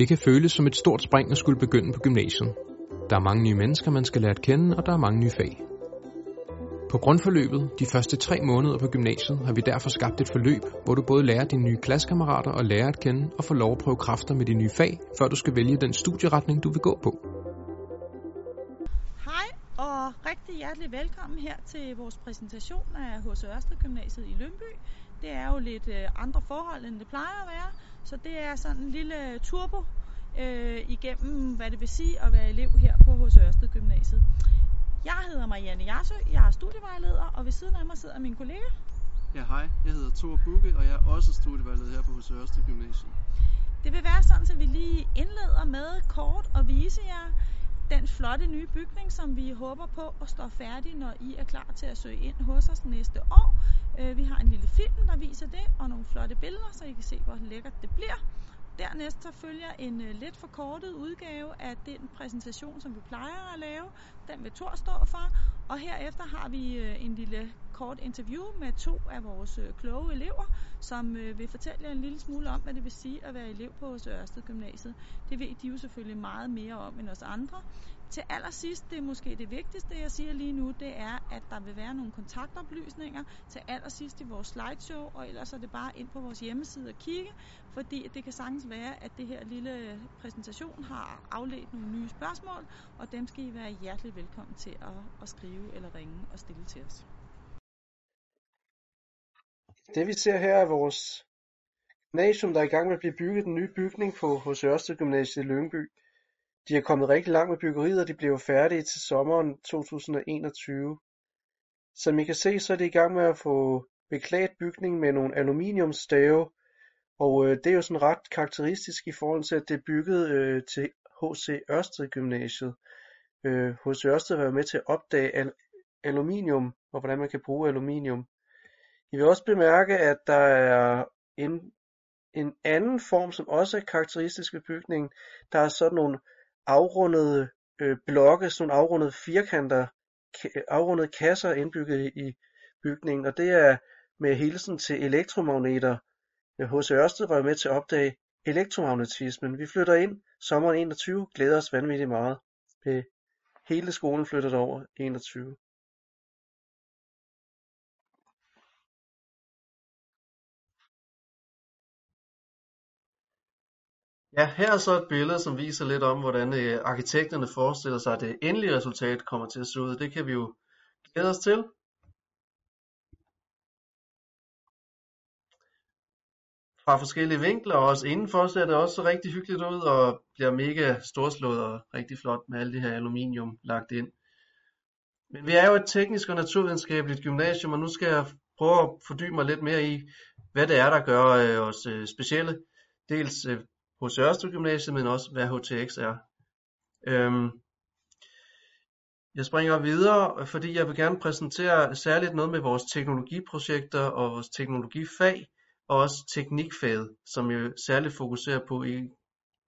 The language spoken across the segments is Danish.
Det kan føles som et stort spring at skulle begynde på gymnasiet. Der er mange nye mennesker, man skal lære at kende, og der er mange nye fag. På grundforløbet, de første tre måneder på gymnasiet, har vi derfor skabt et forløb, hvor du både lærer dine nye klassekammerater og lærer at kende og får lov at prøve kræfter med de nye fag, før du skal vælge den studieretning, du vil gå på. Hej og rigtig hjertelig velkommen her til vores præsentation af H.C. Ørsted Gymnasiet i Lønby. Det er jo lidt øh, andre forhold, end det plejer at være, så det er sådan en lille turbo øh, igennem, hvad det vil sige at være elev her på H.C. Ørsted Gymnasiet. Jeg hedder Marianne Jarsø, jeg er studievejleder, og ved siden af mig sidder min kollega. Ja, hej. Jeg hedder Thor Bukke, og jeg er også studievejleder her på H.C. Ørsted Gymnasiet. Det vil være sådan, at vi lige indleder med kort at vise jer den flotte nye bygning, som vi håber på at stå færdig, når I er klar til at søge ind hos os næste år. Øh, vi har en lille film, der viser det, og nogle flotte billeder, så I kan se, hvor lækkert det bliver. Dernæst så følger en øh, lidt forkortet udgave af den præsentation, som vi plejer at lave. Den vil Thor stå for. Og herefter har vi øh, en lille kort interview med to af vores øh, kloge elever, som øh, vil fortælle jer en lille smule om, hvad det vil sige at være elev på Ørsted Gymnasiet. Det ved de jo selvfølgelig meget mere om end os andre. Til allersidst, det er måske det vigtigste, jeg siger lige nu, det er, at der vil være nogle kontaktoplysninger til allersidst i vores slideshow, og ellers er det bare ind på vores hjemmeside og kigge, fordi det kan sagtens være, at det her lille præsentation har afledt nogle nye spørgsmål, og dem skal I være hjertelig velkommen til at, at skrive eller ringe og stille til os. Det vi ser her er vores gymnasium, der er i gang med at blive bygget, den nye bygning på hos Ørsted Gymnasiet i Lyngby. De er kommet rigtig langt med byggeriet, og de bliver færdige til sommeren 2021. Som I kan se, så er de i gang med at få beklædt bygningen med nogle aluminiumsstave, og øh, det er jo sådan ret karakteristisk i forhold til, at det er bygget øh, til H.C. Ørsted Gymnasiet. Øh, H.C. Ørsted var med til at opdage al- aluminium, og hvordan man kan bruge aluminium. I vil også bemærke, at der er en, en anden form, som også er karakteristisk ved bygningen. Der er sådan nogle afrundede øh, blokke, sådan nogle afrundede firkanter, afrundede kasser indbygget i bygningen, og det er med hilsen til elektromagneter. H.C. Ørsted var med til at opdage elektromagnetismen. Vi flytter ind sommeren 21, glæder os vanvittigt meget. Hele skolen flytter over 21. Ja, her er så et billede, som viser lidt om, hvordan øh, arkitekterne forestiller sig, at det endelige resultat kommer til at se ud. Det kan vi jo glæde os til. Fra forskellige vinkler, og også indenfor ser det også rigtig hyggeligt ud, og bliver mega storslået og rigtig flot med alle de her aluminium lagt ind. Men vi er jo et teknisk og naturvidenskabeligt gymnasium, og nu skal jeg prøve at fordybe mig lidt mere i, hvad det er, der gør øh, os øh, specielle. Dels øh, hos Ørsted Gymnasiet, men også hvad HTX er. Øhm, jeg springer videre, fordi jeg vil gerne præsentere særligt noget med vores teknologiprojekter og vores teknologifag, og også teknikfaget, som jeg særligt fokuserer på. I,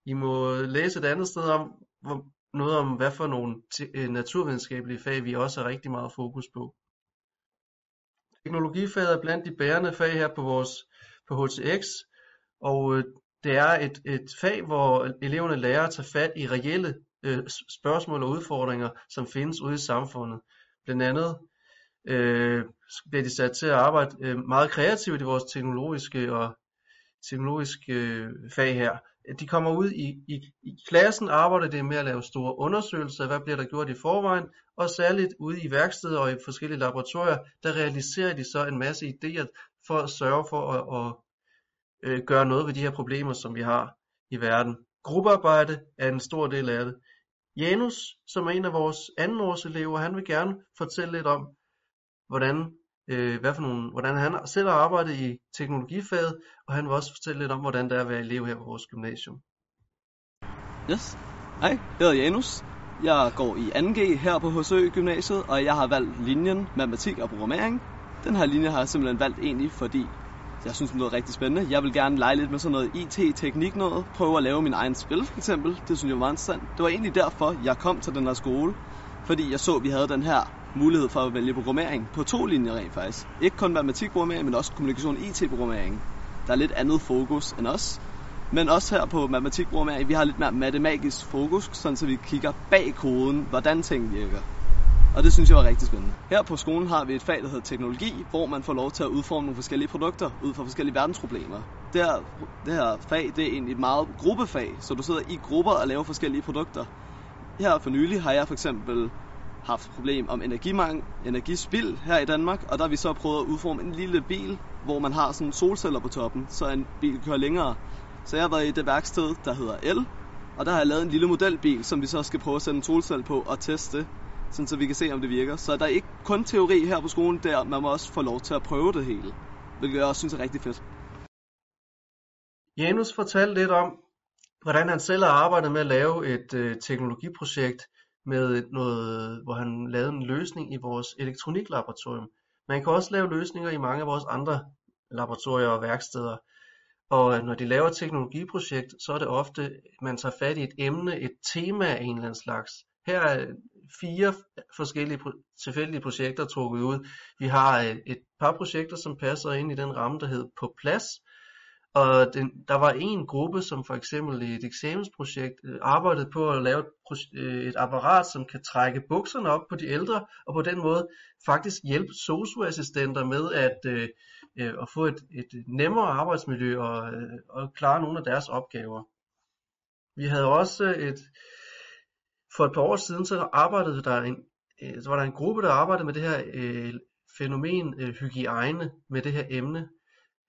I må læse et andet sted om, hvor, noget om, hvad for nogle øh, naturvidenskabelige fag, vi også har rigtig meget fokus på. Teknologifaget er blandt de bærende fag her på vores på HTX, og øh, det er et, et fag, hvor eleverne lærer at tage fat i reelle øh, spørgsmål og udfordringer, som findes ude i samfundet. Blandt andet øh, bliver de sat til at arbejde øh, meget kreativt i vores teknologiske og teknologiske øh, fag her. De kommer ud i, i, i klassen, arbejder det med at lave store undersøgelser, hvad bliver der gjort i forvejen, og særligt ude i værksteder og i forskellige laboratorier, der realiserer de så en masse idéer for at sørge for at, at øh, gøre noget ved de her problemer, som vi har i verden. Gruppearbejde er en stor del af det. Janus, som er en af vores andenårselever, han vil gerne fortælle lidt om, hvordan, øh, hvad for nogle, hvordan han selv har arbejdet i teknologifaget, og han vil også fortælle lidt om, hvordan det er at være elev her på vores gymnasium. Yes. Hej, jeg hedder Janus. Jeg går i 2G her på HSØ Gymnasiet, og jeg har valgt linjen matematik og programmering. Den her linje har jeg simpelthen valgt egentlig, fordi jeg synes, det lyder rigtig spændende. Jeg vil gerne lege lidt med sådan noget IT-teknik noget. Prøve at lave min egen spil, for eksempel. Det synes jeg var meget interessant. Det var egentlig derfor, jeg kom til den her skole. Fordi jeg så, at vi havde den her mulighed for at vælge programmering på to linjer rent faktisk. Ikke kun matematikprogrammering, men også kommunikation IT-programmering. Der er lidt andet fokus end os. Men også her på matematikprogrammering, vi har lidt mere matematisk fokus, sådan så vi kigger bag koden, hvordan ting virker. Og det synes jeg var rigtig spændende. Her på skolen har vi et fag, der hedder teknologi, hvor man får lov til at udforme nogle forskellige produkter ud fra forskellige verdensproblemer. Det her, det her fag, det er egentlig et meget gruppefag, så du sidder i grupper og laver forskellige produkter. Her for nylig har jeg for eksempel haft problem om energimangel, energispild her i Danmark, og der har vi så prøvet at udforme en lille bil, hvor man har sådan solceller på toppen, så en bil kører længere. Så jeg har været i det værksted, der hedder El, og der har jeg lavet en lille modelbil, som vi så skal prøve at sætte en solcelle på og teste, sådan så vi kan se, om det virker. Så der er ikke kun teori her på skolen, der man må også få lov til at prøve det hele, hvilket jeg også synes er rigtig fedt. Janus fortalte lidt om, hvordan han selv har arbejdet med at lave et øh, teknologiprojekt med noget, hvor han lavede en løsning i vores elektroniklaboratorium. Man kan også lave løsninger i mange af vores andre laboratorier og værksteder. Og når de laver et teknologiprojekt, så er det ofte, at man tager fat i et emne, et tema af en eller anden slags. Her er fire forskellige tilfældige projekter trukket ud. Vi har øh, et par projekter, som passer ind i den ramme, der hedder På Plads, og den, der var en gruppe, som for eksempel i et eksamensprojekt øh, arbejdede på at lave et, øh, et apparat, som kan trække bukserne op på de ældre, og på den måde faktisk hjælpe socioassistenter med at, øh, at få et, et nemmere arbejdsmiljø og, og klare nogle af deres opgaver. Vi havde også et, for et par år siden, så arbejdede der en, øh, så var der en gruppe, der arbejdede med det her øh, fænomen øh, hygiejne, med det her emne,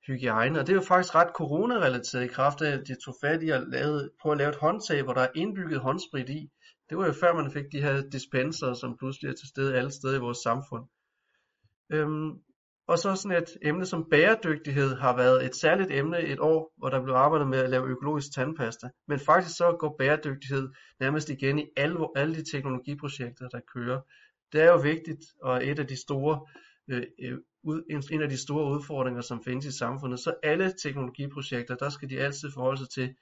hygiejne, og det er jo faktisk ret coronarelateret i kraft af, at de tog fat i at lave, på at lave et håndtag, hvor der er indbygget håndsprit i. Det var jo før man fik de her dispenser, som pludselig er til stede alle steder i vores samfund. Øhm, og så sådan et emne som bæredygtighed har været et særligt emne et år, hvor der blev arbejdet med at lave økologisk tandpasta. Men faktisk så går bæredygtighed nærmest igen i alle, alle de teknologiprojekter, der kører. Det er jo vigtigt, og et af de store øh, øh en af de store udfordringer, som findes i samfundet. Så alle teknologiprojekter, der skal de altid forholde sig til,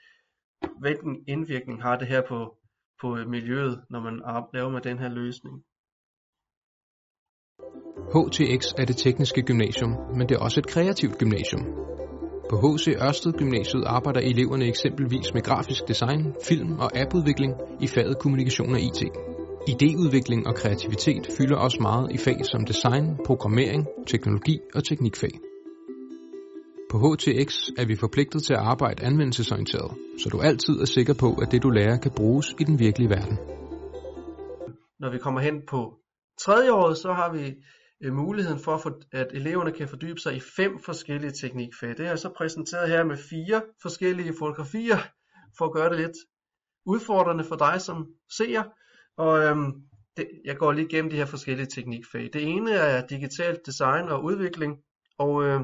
hvilken indvirkning har det her på, på miljøet, når man laver med den her løsning. HTX er det tekniske gymnasium, men det er også et kreativt gymnasium. På HC Ørsted Gymnasiet arbejder eleverne eksempelvis med grafisk design, film og appudvikling i faget kommunikation og IT. Ideudvikling og kreativitet fylder også meget i fag som design, programmering, teknologi og teknikfag. På HTX er vi forpligtet til at arbejde anvendelsesorienteret, så du altid er sikker på, at det du lærer kan bruges i den virkelige verden. Når vi kommer hen på tredje året, så har vi Øh, muligheden for, at eleverne kan fordybe sig i fem forskellige teknikfag. Det er så præsenteret her med fire forskellige fotografier, for at gøre det lidt udfordrende for dig som seer. Og øhm, det, jeg går lige igennem de her forskellige teknikfag. Det ene er digitalt design og udvikling, og øh,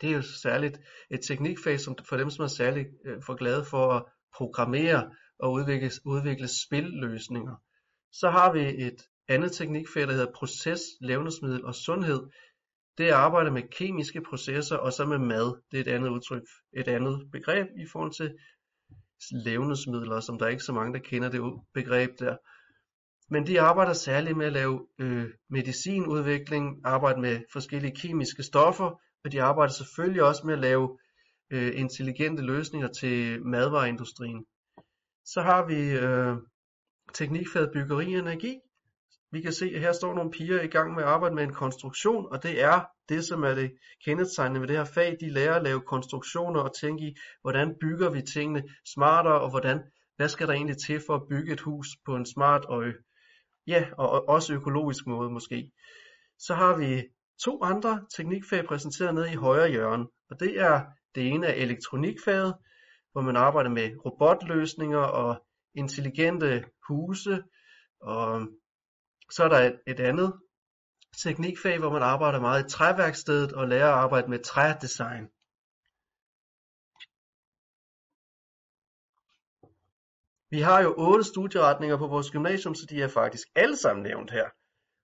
det er jo særligt et teknikfag som for dem, som er særligt øh, for glade for at programmere og udvikle, udvikle spilløsninger. Så har vi et andet teknikfag, der hedder proces, levnedsmiddel og sundhed. Det er at arbejde med kemiske processer og så med mad. Det er et andet udtryk, et andet begreb i forhold til levnedsmidler, som der er ikke så mange, der kender det begreb der. Men de arbejder særligt med at lave øh, medicinudvikling, arbejde med forskellige kemiske stoffer, og de arbejder selvfølgelig også med at lave øh, intelligente løsninger til madvareindustrien. Så har vi øh, teknikfaget byggeri og energi, vi kan se, at her står nogle piger i gang med at arbejde med en konstruktion, og det er det, som er det kendetegnende ved det her fag. De lærer at lave konstruktioner og tænke i, hvordan bygger vi tingene smartere, og hvordan, hvad skal der egentlig til for at bygge et hus på en smart og, ja, og også økologisk måde måske. Så har vi to andre teknikfag præsenteret nede i højre hjørne, og det er det ene er elektronikfaget, hvor man arbejder med robotløsninger og intelligente huse og så er der et, et andet teknikfag, hvor man arbejder meget i træværkstedet og lærer at arbejde med trædesign. Vi har jo otte studieretninger på vores gymnasium, så de er faktisk alle sammen nævnt her.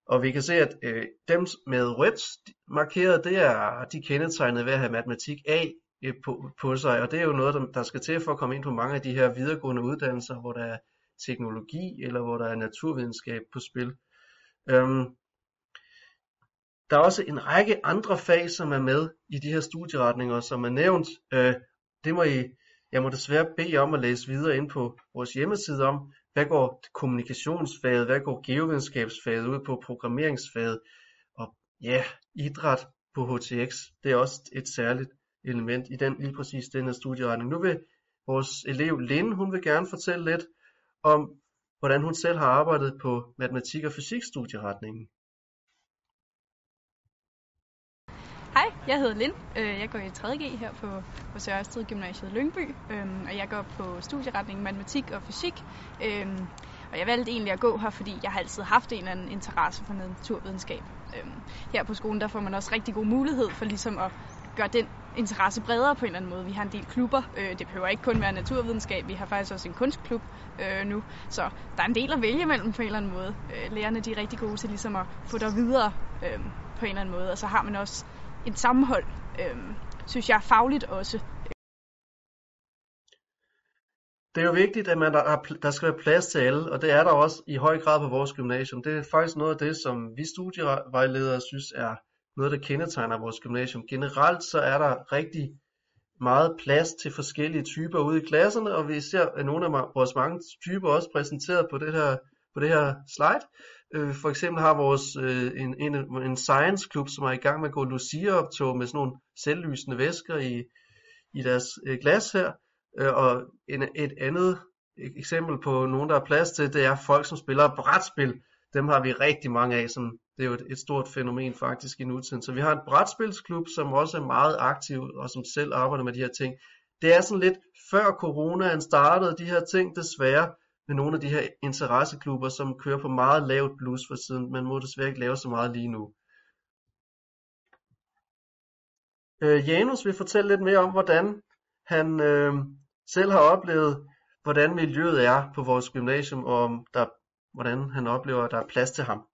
Og vi kan se, at øh, dem med rødt markeret, det er de kendetegnede ved at have matematik A øh, på, på sig. Og det er jo noget, der, der skal til for at komme ind på mange af de her videregående uddannelser, hvor der er teknologi eller hvor der er naturvidenskab på spil. Øhm, der er også en række andre fag, som er med i de her studieretninger, som er nævnt. Øh, det må I jeg må desværre bede jer om at læse videre ind på vores hjemmeside om, hvad går kommunikationsfaget, hvad går geovidenskabsfaget ud på, programmeringsfaget, og ja, idræt på HTX, det er også et særligt element i den lige præcis denne studieretning. Nu vil vores elev Linde, hun vil gerne fortælle lidt om, hvordan hun selv har arbejdet på matematik- og fysikstudieretningen. Hej, jeg hedder Lind. Øh, jeg går i 3.G her på, på Sørsted Gymnasiet Lyngby, øhm, og jeg går på studieretningen matematik og fysik. Øhm, og jeg valgte egentlig at gå her, fordi jeg har altid haft en eller anden interesse for naturvidenskab. Øhm, her på skolen der får man også rigtig god mulighed for ligesom at gøre den interesse bredere på en eller anden måde. Vi har en del klubber. Øh, det behøver ikke kun være naturvidenskab. Vi har faktisk også en kunstklub øh, nu. Så der er en del at vælge mellem på en eller anden måde. Øh, lærerne de er rigtig gode til ligesom at få dig videre øh, på en eller anden måde. Og så har man også et sammenhold, øh, synes jeg fagligt også. Det er jo vigtigt, at man der, der skal være plads til alle, og det er der også i høj grad på vores gymnasium. Det er faktisk noget af det, som vi studievejledere synes er noget, der kendetegner vores gymnasium. Generelt så er der rigtig meget plads til forskellige typer ude i klasserne, og vi ser nogle af vores mange typer også præsenteret på det her, på det her slide. Øh, for eksempel har vores øh, en, en, en science klub, som er i gang med at gå Lucia-optog med sådan nogle selvlysende væsker i, i deres øh, glas her. Øh, og en, et andet eksempel på nogen, der er plads til, det er folk, som spiller brætspil. Dem har vi rigtig mange af, som det er jo et, et stort fænomen faktisk i nutiden. Så vi har en brætspilsklub, som også er meget aktiv og som selv arbejder med de her ting. Det er sådan lidt før coronaen startede de her ting desværre, med nogle af de her interesseklubber, som kører på meget lavt blus for siden. Man må desværre ikke lave så meget lige nu. Øh, Janus vil fortælle lidt mere om, hvordan han øh, selv har oplevet, hvordan miljøet er på vores gymnasium, og om der, hvordan han oplever, at der er plads til ham.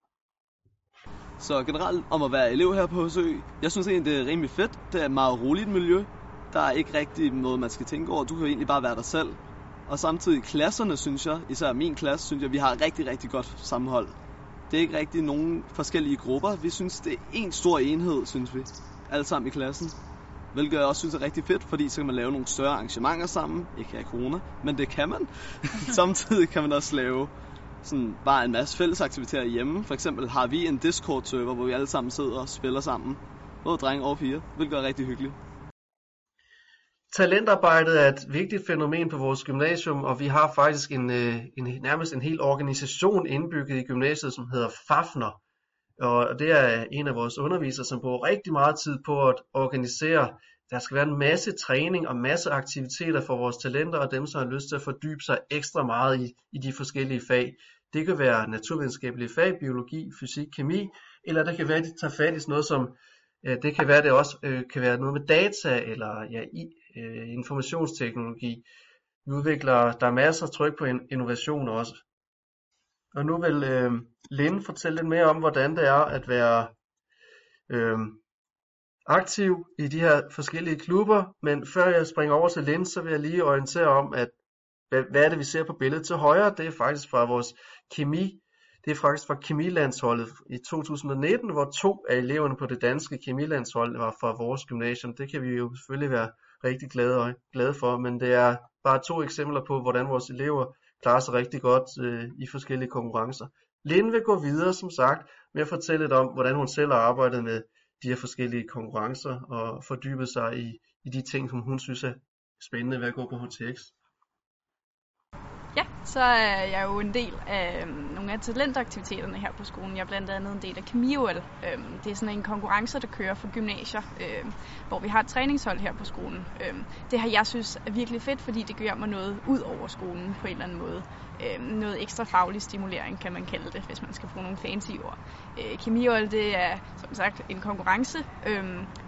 Så generelt om at være elev her på HSØ, jeg synes egentlig, det er rimelig fedt. Det er et meget roligt miljø. Der er ikke rigtig noget, man skal tænke over. Du kan jo egentlig bare være dig selv. Og samtidig klasserne, synes jeg, især min klasse, synes jeg, vi har rigtig, rigtig godt sammenhold. Det er ikke rigtig nogen forskellige grupper. Vi synes, det er en stor enhed, synes vi. Alle sammen i klassen. Hvilket jeg også synes er rigtig fedt, fordi så kan man lave nogle større arrangementer sammen. Ikke af i corona, men det kan man. Samtidig kan man også lave sådan bare en masse fælles aktiviteter hjemme. For eksempel har vi en Discord-server, hvor vi alle sammen sidder og spiller sammen. Både drenge og piger, hvilket er rigtig hyggeligt. Talentarbejdet er et vigtigt fænomen på vores gymnasium, og vi har faktisk en, øh, en, nærmest en hel organisation indbygget i gymnasiet, som hedder Fafner. Og det er en af vores undervisere, som bruger rigtig meget tid på at organisere. Der skal være en masse træning og masse aktiviteter for vores talenter og dem, som har lyst til at fordybe sig ekstra meget i, i de forskellige fag. Det kan være naturvidenskabelige fag, biologi, fysik, kemi, eller det kan være, at de tager fat i sådan noget som, øh, det kan være, det også øh, kan være noget med data, eller ja, i, øh, informationsteknologi. Vi udvikler, der er masser af tryk på innovation også. Og nu vil øh, Linde fortælle lidt mere om, hvordan det er at være øh, aktiv i de her forskellige klubber. Men før jeg springer over til Linde, så vil jeg lige orientere om, at hvad, hvad er det, vi ser på billedet til højre? Det er faktisk fra vores kemi. Det er faktisk fra kemilandsholdet i 2019, hvor to af eleverne på det danske kemilandshold var fra vores gymnasium. Det kan vi jo selvfølgelig være rigtig glade, glade for, men det er bare to eksempler på, hvordan vores elever klarer sig rigtig godt øh, i forskellige konkurrencer. Linde vil gå videre, som sagt, med at fortælle lidt om, hvordan hun selv har arbejdet med de her forskellige konkurrencer og fordybet sig i, i de ting, som hun synes er spændende ved at gå på HTX så er jeg jo en del af øhm, nogle af talentaktiviteterne her på skolen. Jeg er blandt andet en del af KemiOL. Øhm, det er sådan en konkurrence, der kører for gymnasier, øhm, hvor vi har et træningshold her på skolen. Det har jeg synes er virkelig fedt, fordi det gør mig noget ud over skolen på en eller anden måde. Noget ekstra faglig stimulering kan man kalde det, hvis man skal bruge nogle fancy ord. Øh, KemiOL det er som sagt en konkurrence,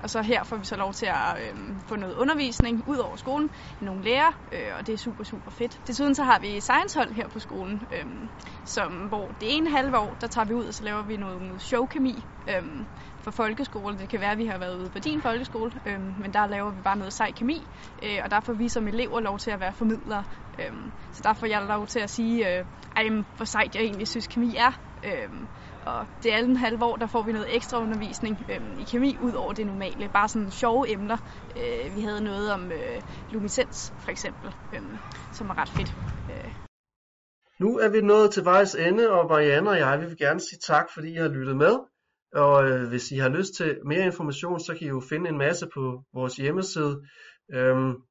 og så her får vi så lov til at få noget undervisning ud over skolen, nogle lærer, øh, og det er super, super fedt. Desuden så har vi danshold her på skolen, øhm, som, hvor det ene halve år, der tager vi ud, og så laver vi noget showkemi øhm, for folkeskole. Det kan være, at vi har været ude på din folkeskole, øhm, men der laver vi bare noget sej kemi, øh, og der får vi som elever lov til at være formidlere. Øhm, så der får jeg lov til at sige, øh, ej, hvor sejt jeg egentlig synes kemi er. Øhm, Og det andet halve år, der får vi noget ekstra undervisning øhm, i kemi ud over det normale. Bare sådan sjove emner. Øh, vi havde noget om øh, luminescens for eksempel, øhm, som var ret fedt. Øh. Nu er vi nået til vejs ende, og Marianne og jeg vi vil gerne sige tak, fordi I har lyttet med. Og øh, hvis I har lyst til mere information, så kan I jo finde en masse på vores hjemmeside. Øhm,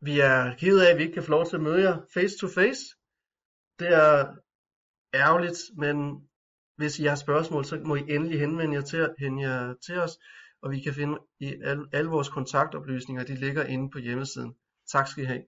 vi er ked af, at vi ikke kan få lov til at møde jer face to face. Det er ærgerligt, men hvis I har spørgsmål, så må I endelig henvende jer til, henvende jer til os, og vi kan finde i alle, alle vores kontaktoplysninger, de ligger inde på hjemmesiden. Tak skal I have.